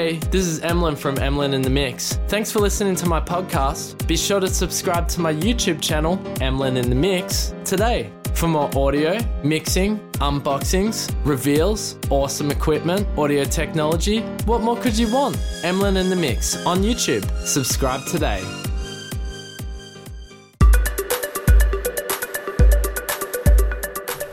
Hey, this is Emlyn from Emlyn in the Mix. Thanks for listening to my podcast. Be sure to subscribe to my YouTube channel, Emlyn in the Mix, today for more audio, mixing, unboxings, reveals, awesome equipment, audio technology. What more could you want? Emlyn in the Mix on YouTube. Subscribe today.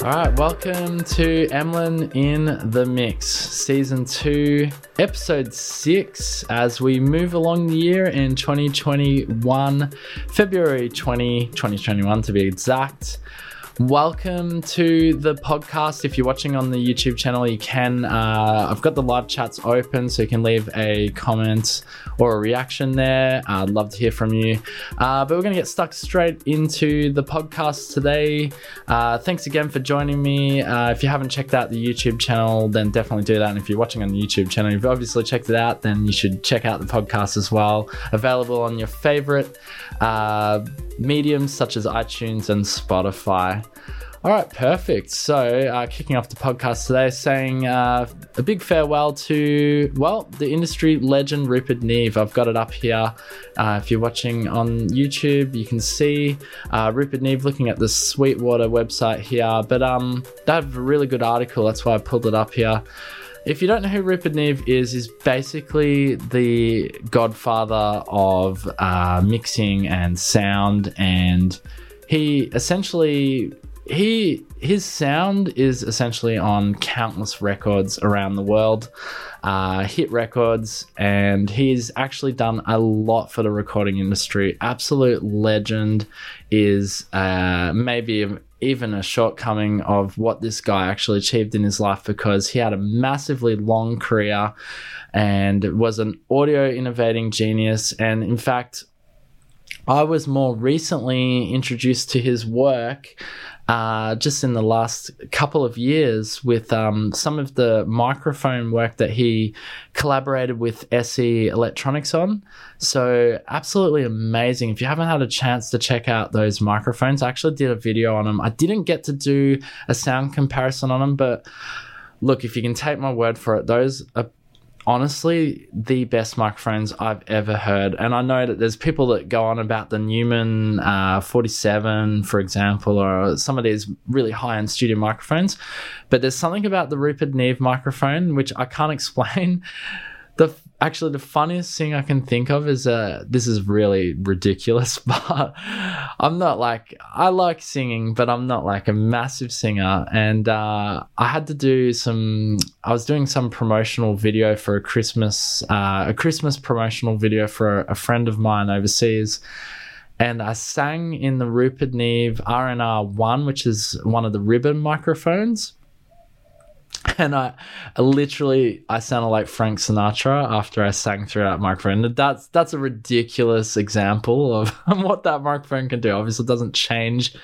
All right, welcome to Emlyn in the Mix, season two, episode six, as we move along the year in 2021, February 20, 2021 to be exact. Welcome to the podcast. If you're watching on the YouTube channel, you can. Uh, I've got the live chats open, so you can leave a comment or a reaction there. I'd love to hear from you. Uh, but we're going to get stuck straight into the podcast today. Uh, thanks again for joining me. Uh, if you haven't checked out the YouTube channel, then definitely do that. And if you're watching on the YouTube channel, you've obviously checked it out, then you should check out the podcast as well. Available on your favorite uh, mediums such as iTunes and Spotify. All right, perfect. So, uh, kicking off the podcast today, saying uh, a big farewell to, well, the industry legend Rupert Neve. I've got it up here. Uh, if you're watching on YouTube, you can see uh, Rupert Neve looking at the Sweetwater website here. But um, they have a really good article. That's why I pulled it up here. If you don't know who Rupert Neve is, is basically the godfather of uh, mixing and sound, and he essentially he his sound is essentially on countless records around the world, uh, hit records, and he's actually done a lot for the recording industry. Absolute legend is uh, maybe even a shortcoming of what this guy actually achieved in his life because he had a massively long career and was an audio innovating genius. And in fact, I was more recently introduced to his work uh, just in the last couple of years with um, some of the microphone work that he collaborated with SE Electronics on. So, absolutely amazing. If you haven't had a chance to check out those microphones, I actually did a video on them. I didn't get to do a sound comparison on them, but look, if you can take my word for it, those are honestly the best microphones I've ever heard. And I know that there's people that go on about the Neumann uh, 47, for example, or some of these really high end studio microphones. But there's something about the Rupert Neve microphone which I can't explain. The actually the funniest thing I can think of is uh this is really ridiculous, but I'm not like I like singing, but I'm not like a massive singer. And uh, I had to do some. I was doing some promotional video for a Christmas uh, a Christmas promotional video for a, a friend of mine overseas. And I sang in the Rupert Neve RNR one, which is one of the ribbon microphones and I, I, literally I sounded like Frank Sinatra after I sang through that microphone. That's that's a ridiculous example of what that microphone can do. Obviously, it doesn't change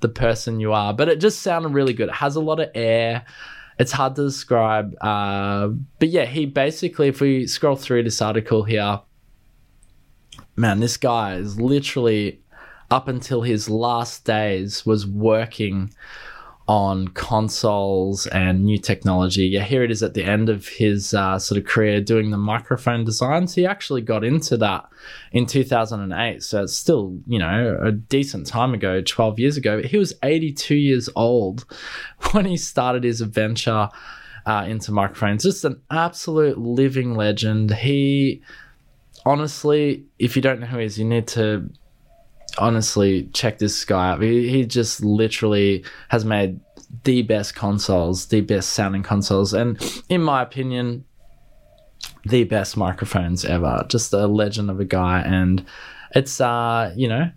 the person you are, but it just sounded really good. It has a lot of air. It's hard to describe, uh, but yeah, he basically, if we scroll through this article here, man, this guy is literally up until his last days was working on consoles and new technology. Yeah, here it is at the end of his uh, sort of career doing the microphone designs. He actually got into that in 2008. So it's still, you know, a decent time ago, 12 years ago. But he was 82 years old when he started his adventure uh, into microphones. Just an absolute living legend. He, honestly, if you don't know who he is, you need to honestly check this guy out. He, he just literally has made the best consoles, the best sounding consoles, and in my opinion, the best microphones ever. Just a legend of a guy, and it's uh, you know,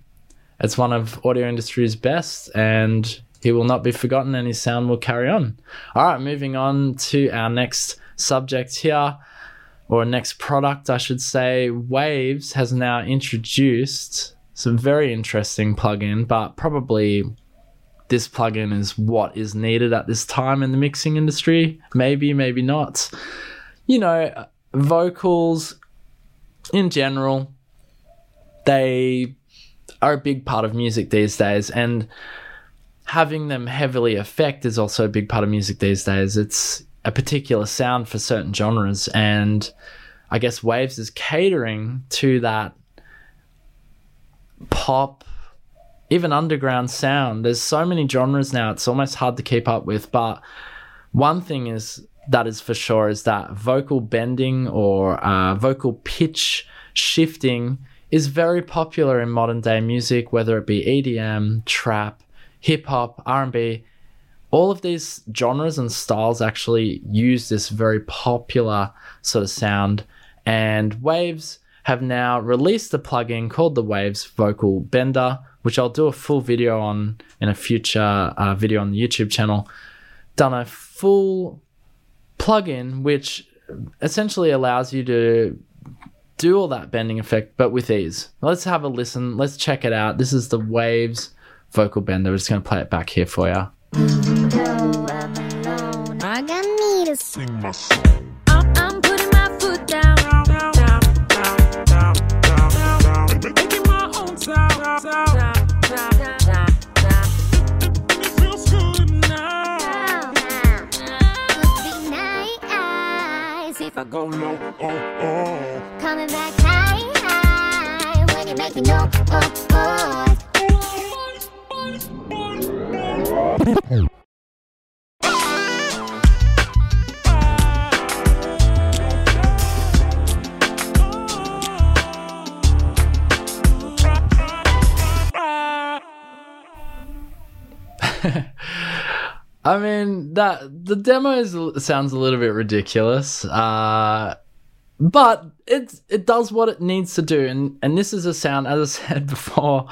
it's one of audio industry's best, and he will not be forgotten, and his sound will carry on. All right, moving on to our next subject here. Or next product, I should say, Waves has now introduced some very interesting plugin, but probably this plugin is what is needed at this time in the mixing industry. Maybe, maybe not. You know, vocals in general, they are a big part of music these days, and having them heavily affect is also a big part of music these days. It's a particular sound for certain genres, and I guess Waves is catering to that pop, even underground sound. There's so many genres now, it's almost hard to keep up with. But one thing is that is for sure is that vocal bending or uh, vocal pitch shifting is very popular in modern day music, whether it be EDM, trap, hip hop, R&B. All of these genres and styles actually use this very popular sort of sound, and Waves have now released a plugin called the Waves Vocal Bender, which I'll do a full video on in a future uh, video on the YouTube channel. Done a full plugin which essentially allows you to do all that bending effect, but with ease. Let's have a listen. Let's check it out. This is the Waves vocal bender. We're just going to play it back here for you. I go low, oh, oh. coming back high, high when you make me know, oh, oh. I mean that the demo is, sounds a little bit ridiculous, uh, but it it does what it needs to do, and and this is a sound, as I said before,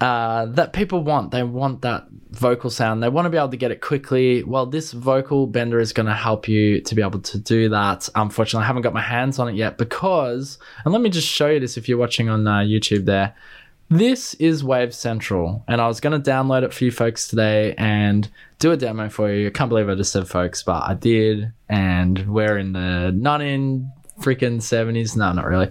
uh, that people want. They want that vocal sound. They want to be able to get it quickly. Well, this vocal bender is going to help you to be able to do that. Unfortunately, I haven't got my hands on it yet because, and let me just show you this if you're watching on uh, YouTube there. This is Wave Central, and I was going to download it for you folks today and do a demo for you. I can't believe I just said folks, but I did, and we're in the not in freaking 70s. No, not really.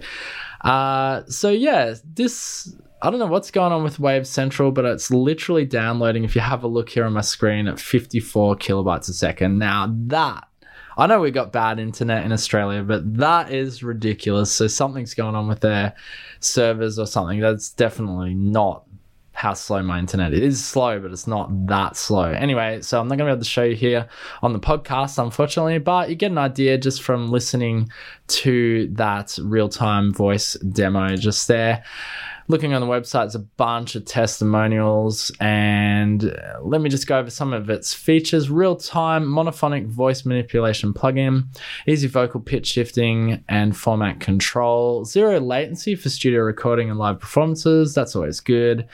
Uh, so, yeah, this, I don't know what's going on with Wave Central, but it's literally downloading. If you have a look here on my screen at 54 kilobytes a second. Now, that I know we got bad internet in Australia, but that is ridiculous. So something's going on with their servers or something. That's definitely not how slow my internet is. It is slow, but it's not that slow. Anyway, so I'm not going to be able to show you here on the podcast, unfortunately, but you get an idea just from listening to that real time voice demo just there looking on the website, it's a bunch of testimonials. And uh, let me just go over some of its features real time monophonic voice manipulation plugin, easy vocal pitch shifting and formant control, zero latency for studio recording and live performances. That's always good.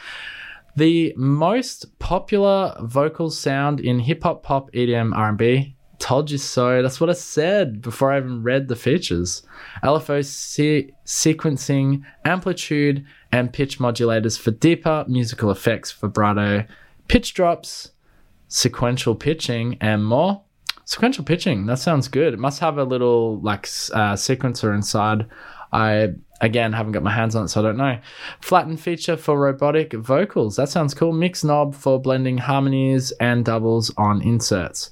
The most popular vocal sound in hip hop, pop, EDM, R&B told you so. That's what I said before I even read the features. LFO se- sequencing, amplitude, and pitch modulators for deeper musical effects, vibrato, pitch drops, sequential pitching, and more. Sequential pitching, that sounds good. It must have a little like uh, sequencer inside. I again haven't got my hands on it, so I don't know. Flatten feature for robotic vocals, that sounds cool. Mix knob for blending harmonies and doubles on inserts.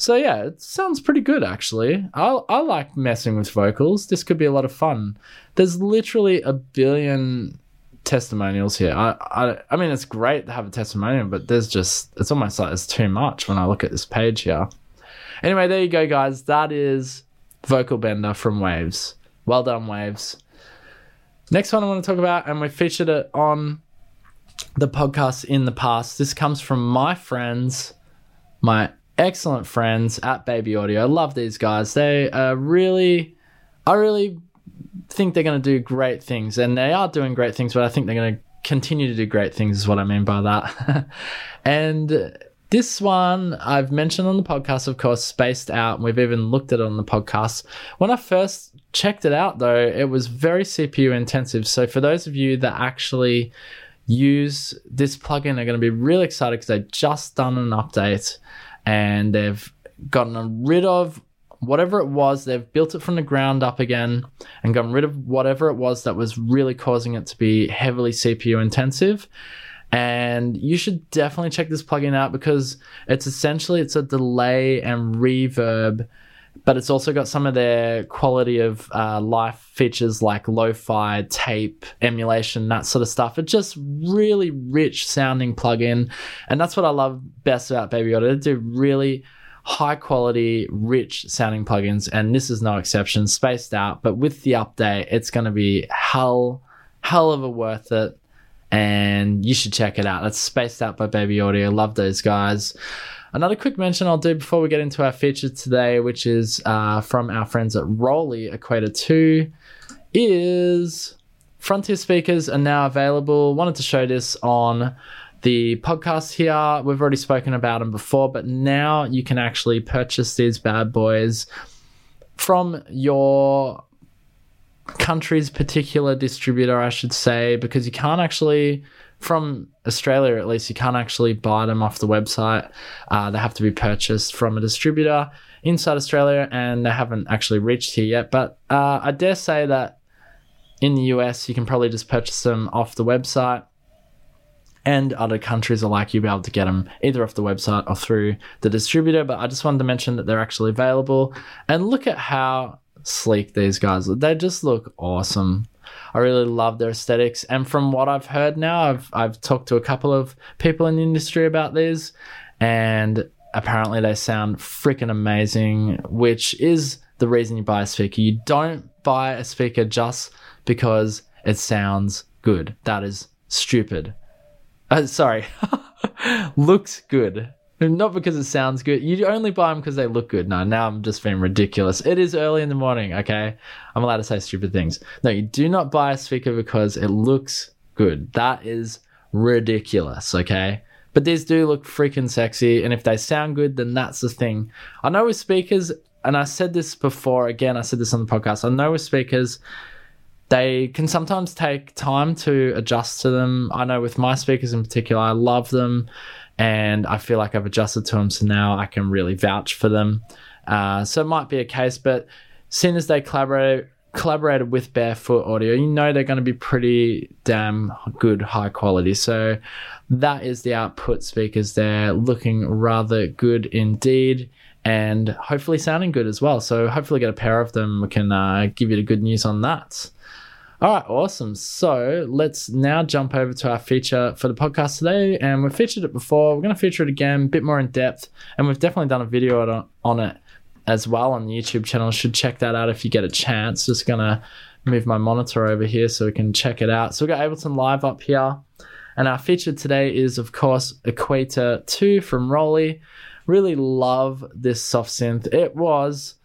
So yeah, it sounds pretty good actually. I I like messing with vocals. This could be a lot of fun. There's literally a billion testimonials here. I, I I mean it's great to have a testimonial, but there's just it's almost like it's too much when I look at this page here. Anyway, there you go, guys. That is Vocal Bender from Waves. Well done, Waves. Next one I want to talk about, and we featured it on the podcast in the past. This comes from my friends, my excellent friends at Baby Audio. I love these guys. They are really, I really think they're going to do great things, and they are doing great things. But I think they're going to continue to do great things. Is what I mean by that. and this one I've mentioned on the podcast, of course, spaced out. We've even looked at it on the podcast. When I first checked it out, though, it was very CPU intensive. So for those of you that actually use this plugin are going to be really excited because they've just done an update and they've gotten rid of whatever it was, they've built it from the ground up again and gotten rid of whatever it was that was really causing it to be heavily CPU intensive. And you should definitely check this plugin out because it's essentially it's a delay and reverb but it's also got some of their quality of uh, life features like lo-fi tape emulation that sort of stuff. It's just really rich sounding plugin and that's what i love best about Baby Audio. they do really high quality rich sounding plugins and this is no exception. Spaced out but with the update it's going to be hell hell of a worth it and you should check it out. That's spaced out by baby audio love those guys Another quick mention I'll do before we get into our feature today, which is uh, from our friends at ROLI Equator 2, is Frontier speakers are now available. Wanted to show this on the podcast here. We've already spoken about them before, but now you can actually purchase these bad boys from your country's particular distributor, I should say, because you can't actually from Australia at least, you can't actually buy them off the website. Uh, they have to be purchased from a distributor inside Australia, and they haven't actually reached here yet. But uh, I dare say that in the US, you can probably just purchase them off the website. And other countries are like you'll be able to get them either off the website or through the distributor. But I just wanted to mention that they're actually available. And look at how sleek these guys look. They just look awesome. I really love their aesthetics. And from what I've heard now, I've I've talked to a couple of people in the industry about these, and apparently they sound freaking amazing, which is the reason you buy a speaker. You don't buy a speaker just because it sounds good. That is stupid. Uh, sorry, looks good. Not because it sounds good. You only buy them because they look good. No, now I'm just being ridiculous. It is early in the morning, okay? I'm allowed to say stupid things. No, you do not buy a speaker because it looks good. That is ridiculous, okay? But these do look freaking sexy, and if they sound good, then that's the thing. I know with speakers, and I said this before, again, I said this on the podcast, I know with speakers, they can sometimes take time to adjust to them. I know with my speakers in particular, I love them and I feel like I've adjusted to them, so now I can really vouch for them. Uh, so it might be a case, but soon as they collaborate collaborated with Barefoot Audio, you know they're going to be pretty damn good, high quality. So that is the output speakers there, looking rather good indeed. And hopefully sounding good as well. So hopefully get a pair of them. We can uh, give you the good news on that. All right, awesome. So let's now jump over to our feature for the podcast today. And we've featured it before. We're going to feature it again, a bit more in depth. And we've definitely done a video on it as well on the YouTube channel. Should check that out if you get a chance. Just going to move my monitor over here so we can check it out. So we've got Ableton Live up here. And our feature today is, of course, Equator 2 from ROLI. Really love this soft synth. It was,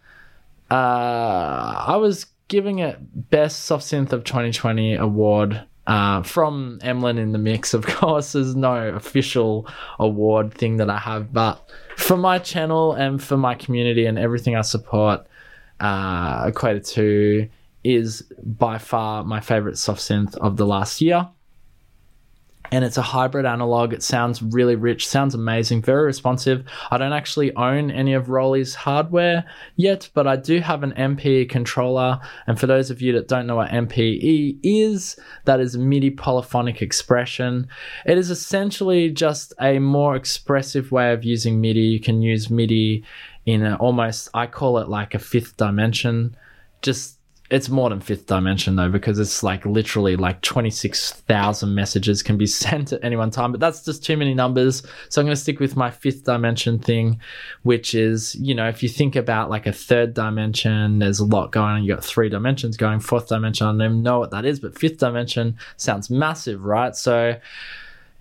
uh, I was giving it Best Soft Synth of 2020 award uh, from Emlyn in the mix. Of course, there's no official award thing that I have, but for my channel and for my community and everything I support, uh, Equator 2 is by far my favorite soft synth of the last year and it's a hybrid analog. It sounds really rich, sounds amazing, very responsive. I don't actually own any of ROLI's hardware yet, but I do have an MPE controller. And for those of you that don't know what MPE is, that is MIDI polyphonic expression. It is essentially just a more expressive way of using MIDI. You can use MIDI in almost, I call it like a fifth dimension. Just it's more than fifth dimension though because it's like literally like 26,000 messages can be sent at any one time but that's just too many numbers. So i'm going to stick with my fifth dimension thing which is you know if you think about like a third dimension there's a lot going on. You got three dimensions going fourth dimension i don't even know what that is but fifth dimension sounds massive right? So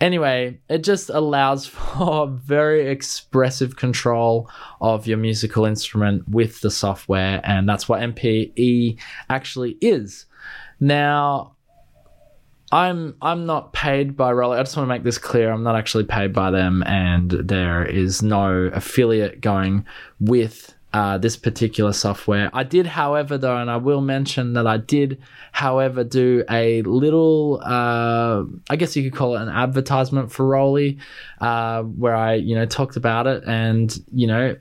Anyway, it just allows for very expressive control of your musical instrument with the software, and that's what MPE actually is. Now, I'm I'm not paid by ROLI. I just want to make this clear. I'm not actually paid by them, and there is no affiliate going with uh, this particular software. I did, however, though, and I will mention that I did, however, do a little, uh, I guess you could call it an advertisement for ROLI, uh, where I, you know, talked about it and, you know,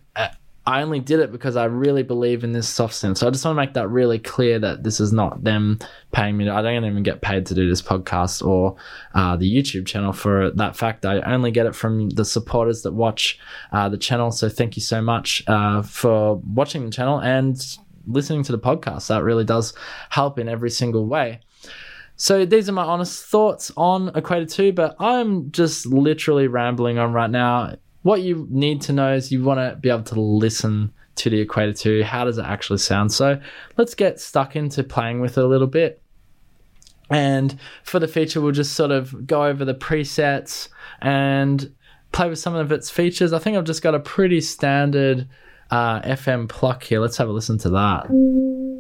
I only did it because I really believe in this soft synth. So I just want to make that really clear that this is not them paying me. I don't even get paid to do this podcast or uh, the YouTube channel for that fact. I only get it from the supporters that watch uh, the channel. So thank you so much uh, for watching the channel and listening to the podcast. That really does help in every single way. So these are my honest thoughts on Equator 2, but I'm just literally rambling on right now. What you need to know is you want to be able to listen to the Equator 2. How does it actually sound? So let's get stuck into playing with it a little bit. And for the feature, we'll just sort of go over the presets and play with some of its features. I think I've just got a pretty standard uh, FM pluck here. Let's have a listen to that.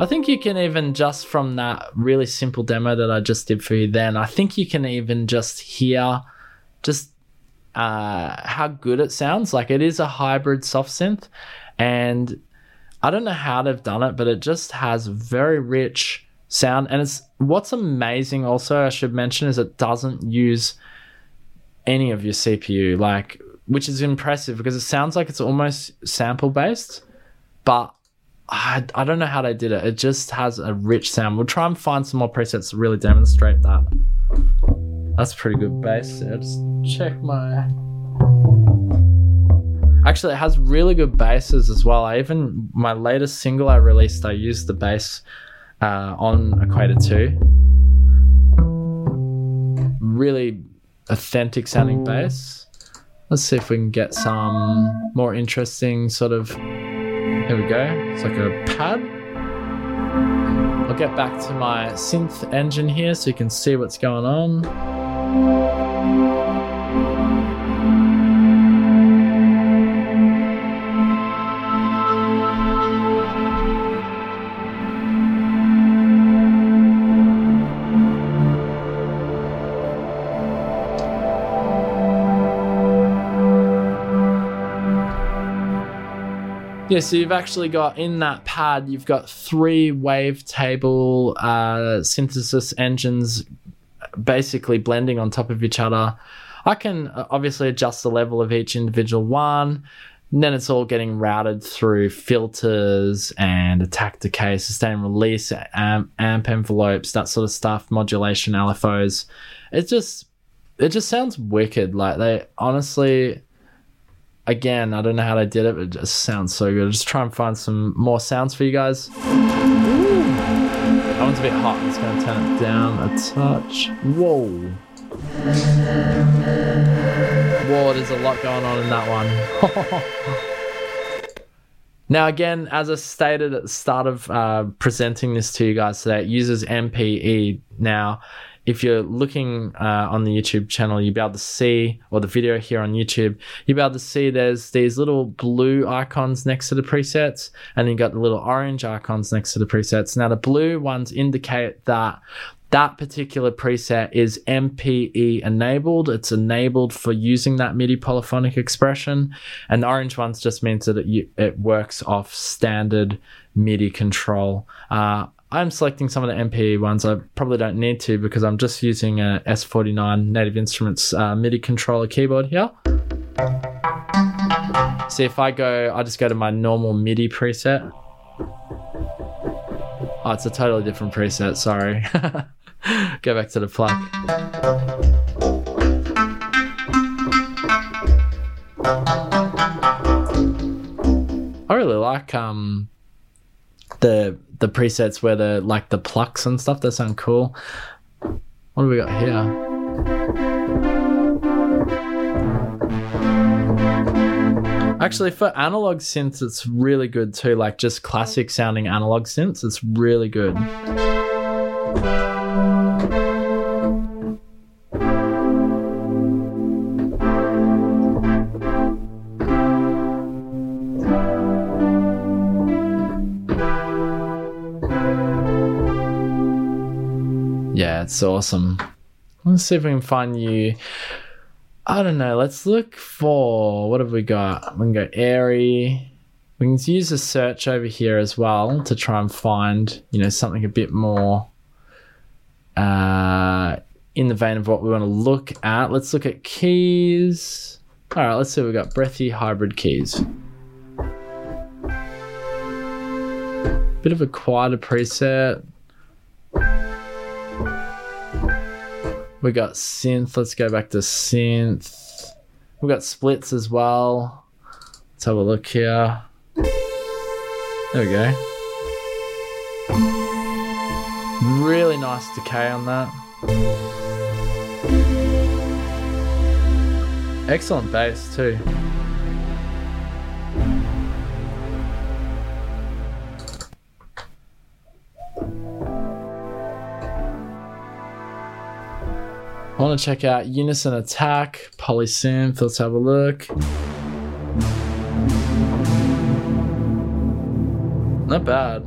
I think you can even just from that really simple demo that I just did for you then, I think you can even just hear just uh, how good it sounds. Like it is a hybrid soft synth, and I don't know how they've done it, but it just has very rich sound. And it's what's amazing also, I should mention, is it doesn't use any of your CPU, like which is impressive because it sounds like it's almost sample based, but I, I don't know how they did it. It just has a rich sound. We'll try and find some more presets to really demonstrate that. That's pretty good bass. Just check my. Actually, it has really good basses as well. I even my latest single I released, I used the bass uh, on Equator Two. Really authentic sounding bass. Let's see if we can get some more interesting sort of here we go. It's like a pad. I'll get back to my synth engine here so you can see what's going on. Yeah, so you've actually got in that pad, you've got three wavetable uh, synthesis engines basically blending on top of each other. I can uh, obviously adjust the level of each individual one. And then it's all getting routed through filters and attack decay, sustain release, amp, amp envelopes, that sort of stuff, modulation, LFOs. It just it just sounds wicked. Like they honestly again, I don't know how they did it, but it just sounds so good. I'll just try and find some more sounds for you guys. That one's a bit hot. I'm just to turn it down a touch. Whoa. Whoa, there's a lot going on in that one. now, again, as I stated at the start of uh, presenting this to you guys today, it uses MPE. Now, if you're looking uh, on the YouTube channel, you'll be able to see, or the video here on YouTube, you'll be able to see there's these little blue icons next to the presets, and you got the little orange icons next to the presets. Now, the blue ones indicate that that particular preset is MPE enabled. It's enabled for using that MIDI polyphonic expression. And the orange ones just means that it, it works off standard MIDI control. Uh, I'm selecting some of the MPE ones. I probably don't need to because I'm just using a S49 Native Instruments uh, MIDI controller keyboard here. See if I go, I just go to my normal MIDI preset. Oh, it's a totally different preset. Sorry. go back to the plug. I really like um the the presets where the like the plucks and stuff. That sound cool. What do we got here? Actually, for analog synths, it's really good too. Like just classic sounding analog synths, it's really good. It's awesome. Let's see if we can find you. I don't know. Let's look for what have we got? We can go airy. We can use a search over here as well to try and find, you know, something a bit more uh, in the vein of what we want to look at, let's look at keys. All right, let's see. We've got breathy hybrid keys. Bit of a quieter preset. We got synth. Let's go back to synth. We got splits as well. Let's have a look here. There we go. Really nice decay on that. Excellent bass too. I want to check out Unison Attack, Polysynth. Let's have a look. Not bad.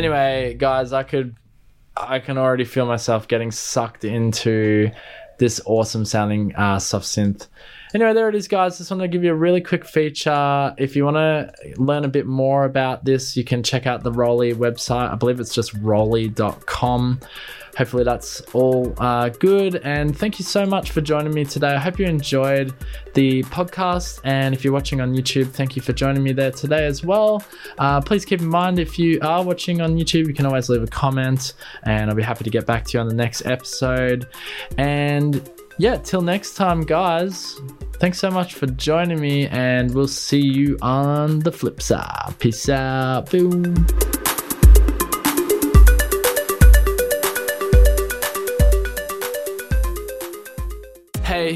Anyway, guys, I could I can already feel myself getting sucked into this awesome sounding uh, soft synth. Anyway, there it is, guys. Just want to give you a really quick feature. If you want to learn a bit more about this, you can check out the ROLI website. I believe it's just roli.com. Hopefully, that's all uh, good. And thank you so much for joining me today. I hope you enjoyed the podcast. And if you're watching on YouTube, thank you for joining me there today as well. Uh, please keep in mind if you are watching on YouTube, you can always leave a comment, and I'll be happy to get back to you on the next episode. And yeah, till next time, guys. Thanks so much for joining me, and we'll see you on the flip side. Peace out. Boom.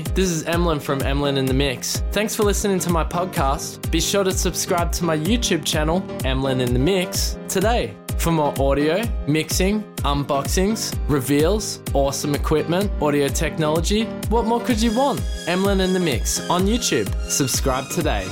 This is Emlyn from Emlyn in the Mix. Thanks for listening to my podcast. Be sure to subscribe to my YouTube channel, Emlyn in the Mix, today for more audio, mixing, unboxings, reveals, awesome equipment, audio technology. What more could you want? Emlyn in the Mix on YouTube. Subscribe today.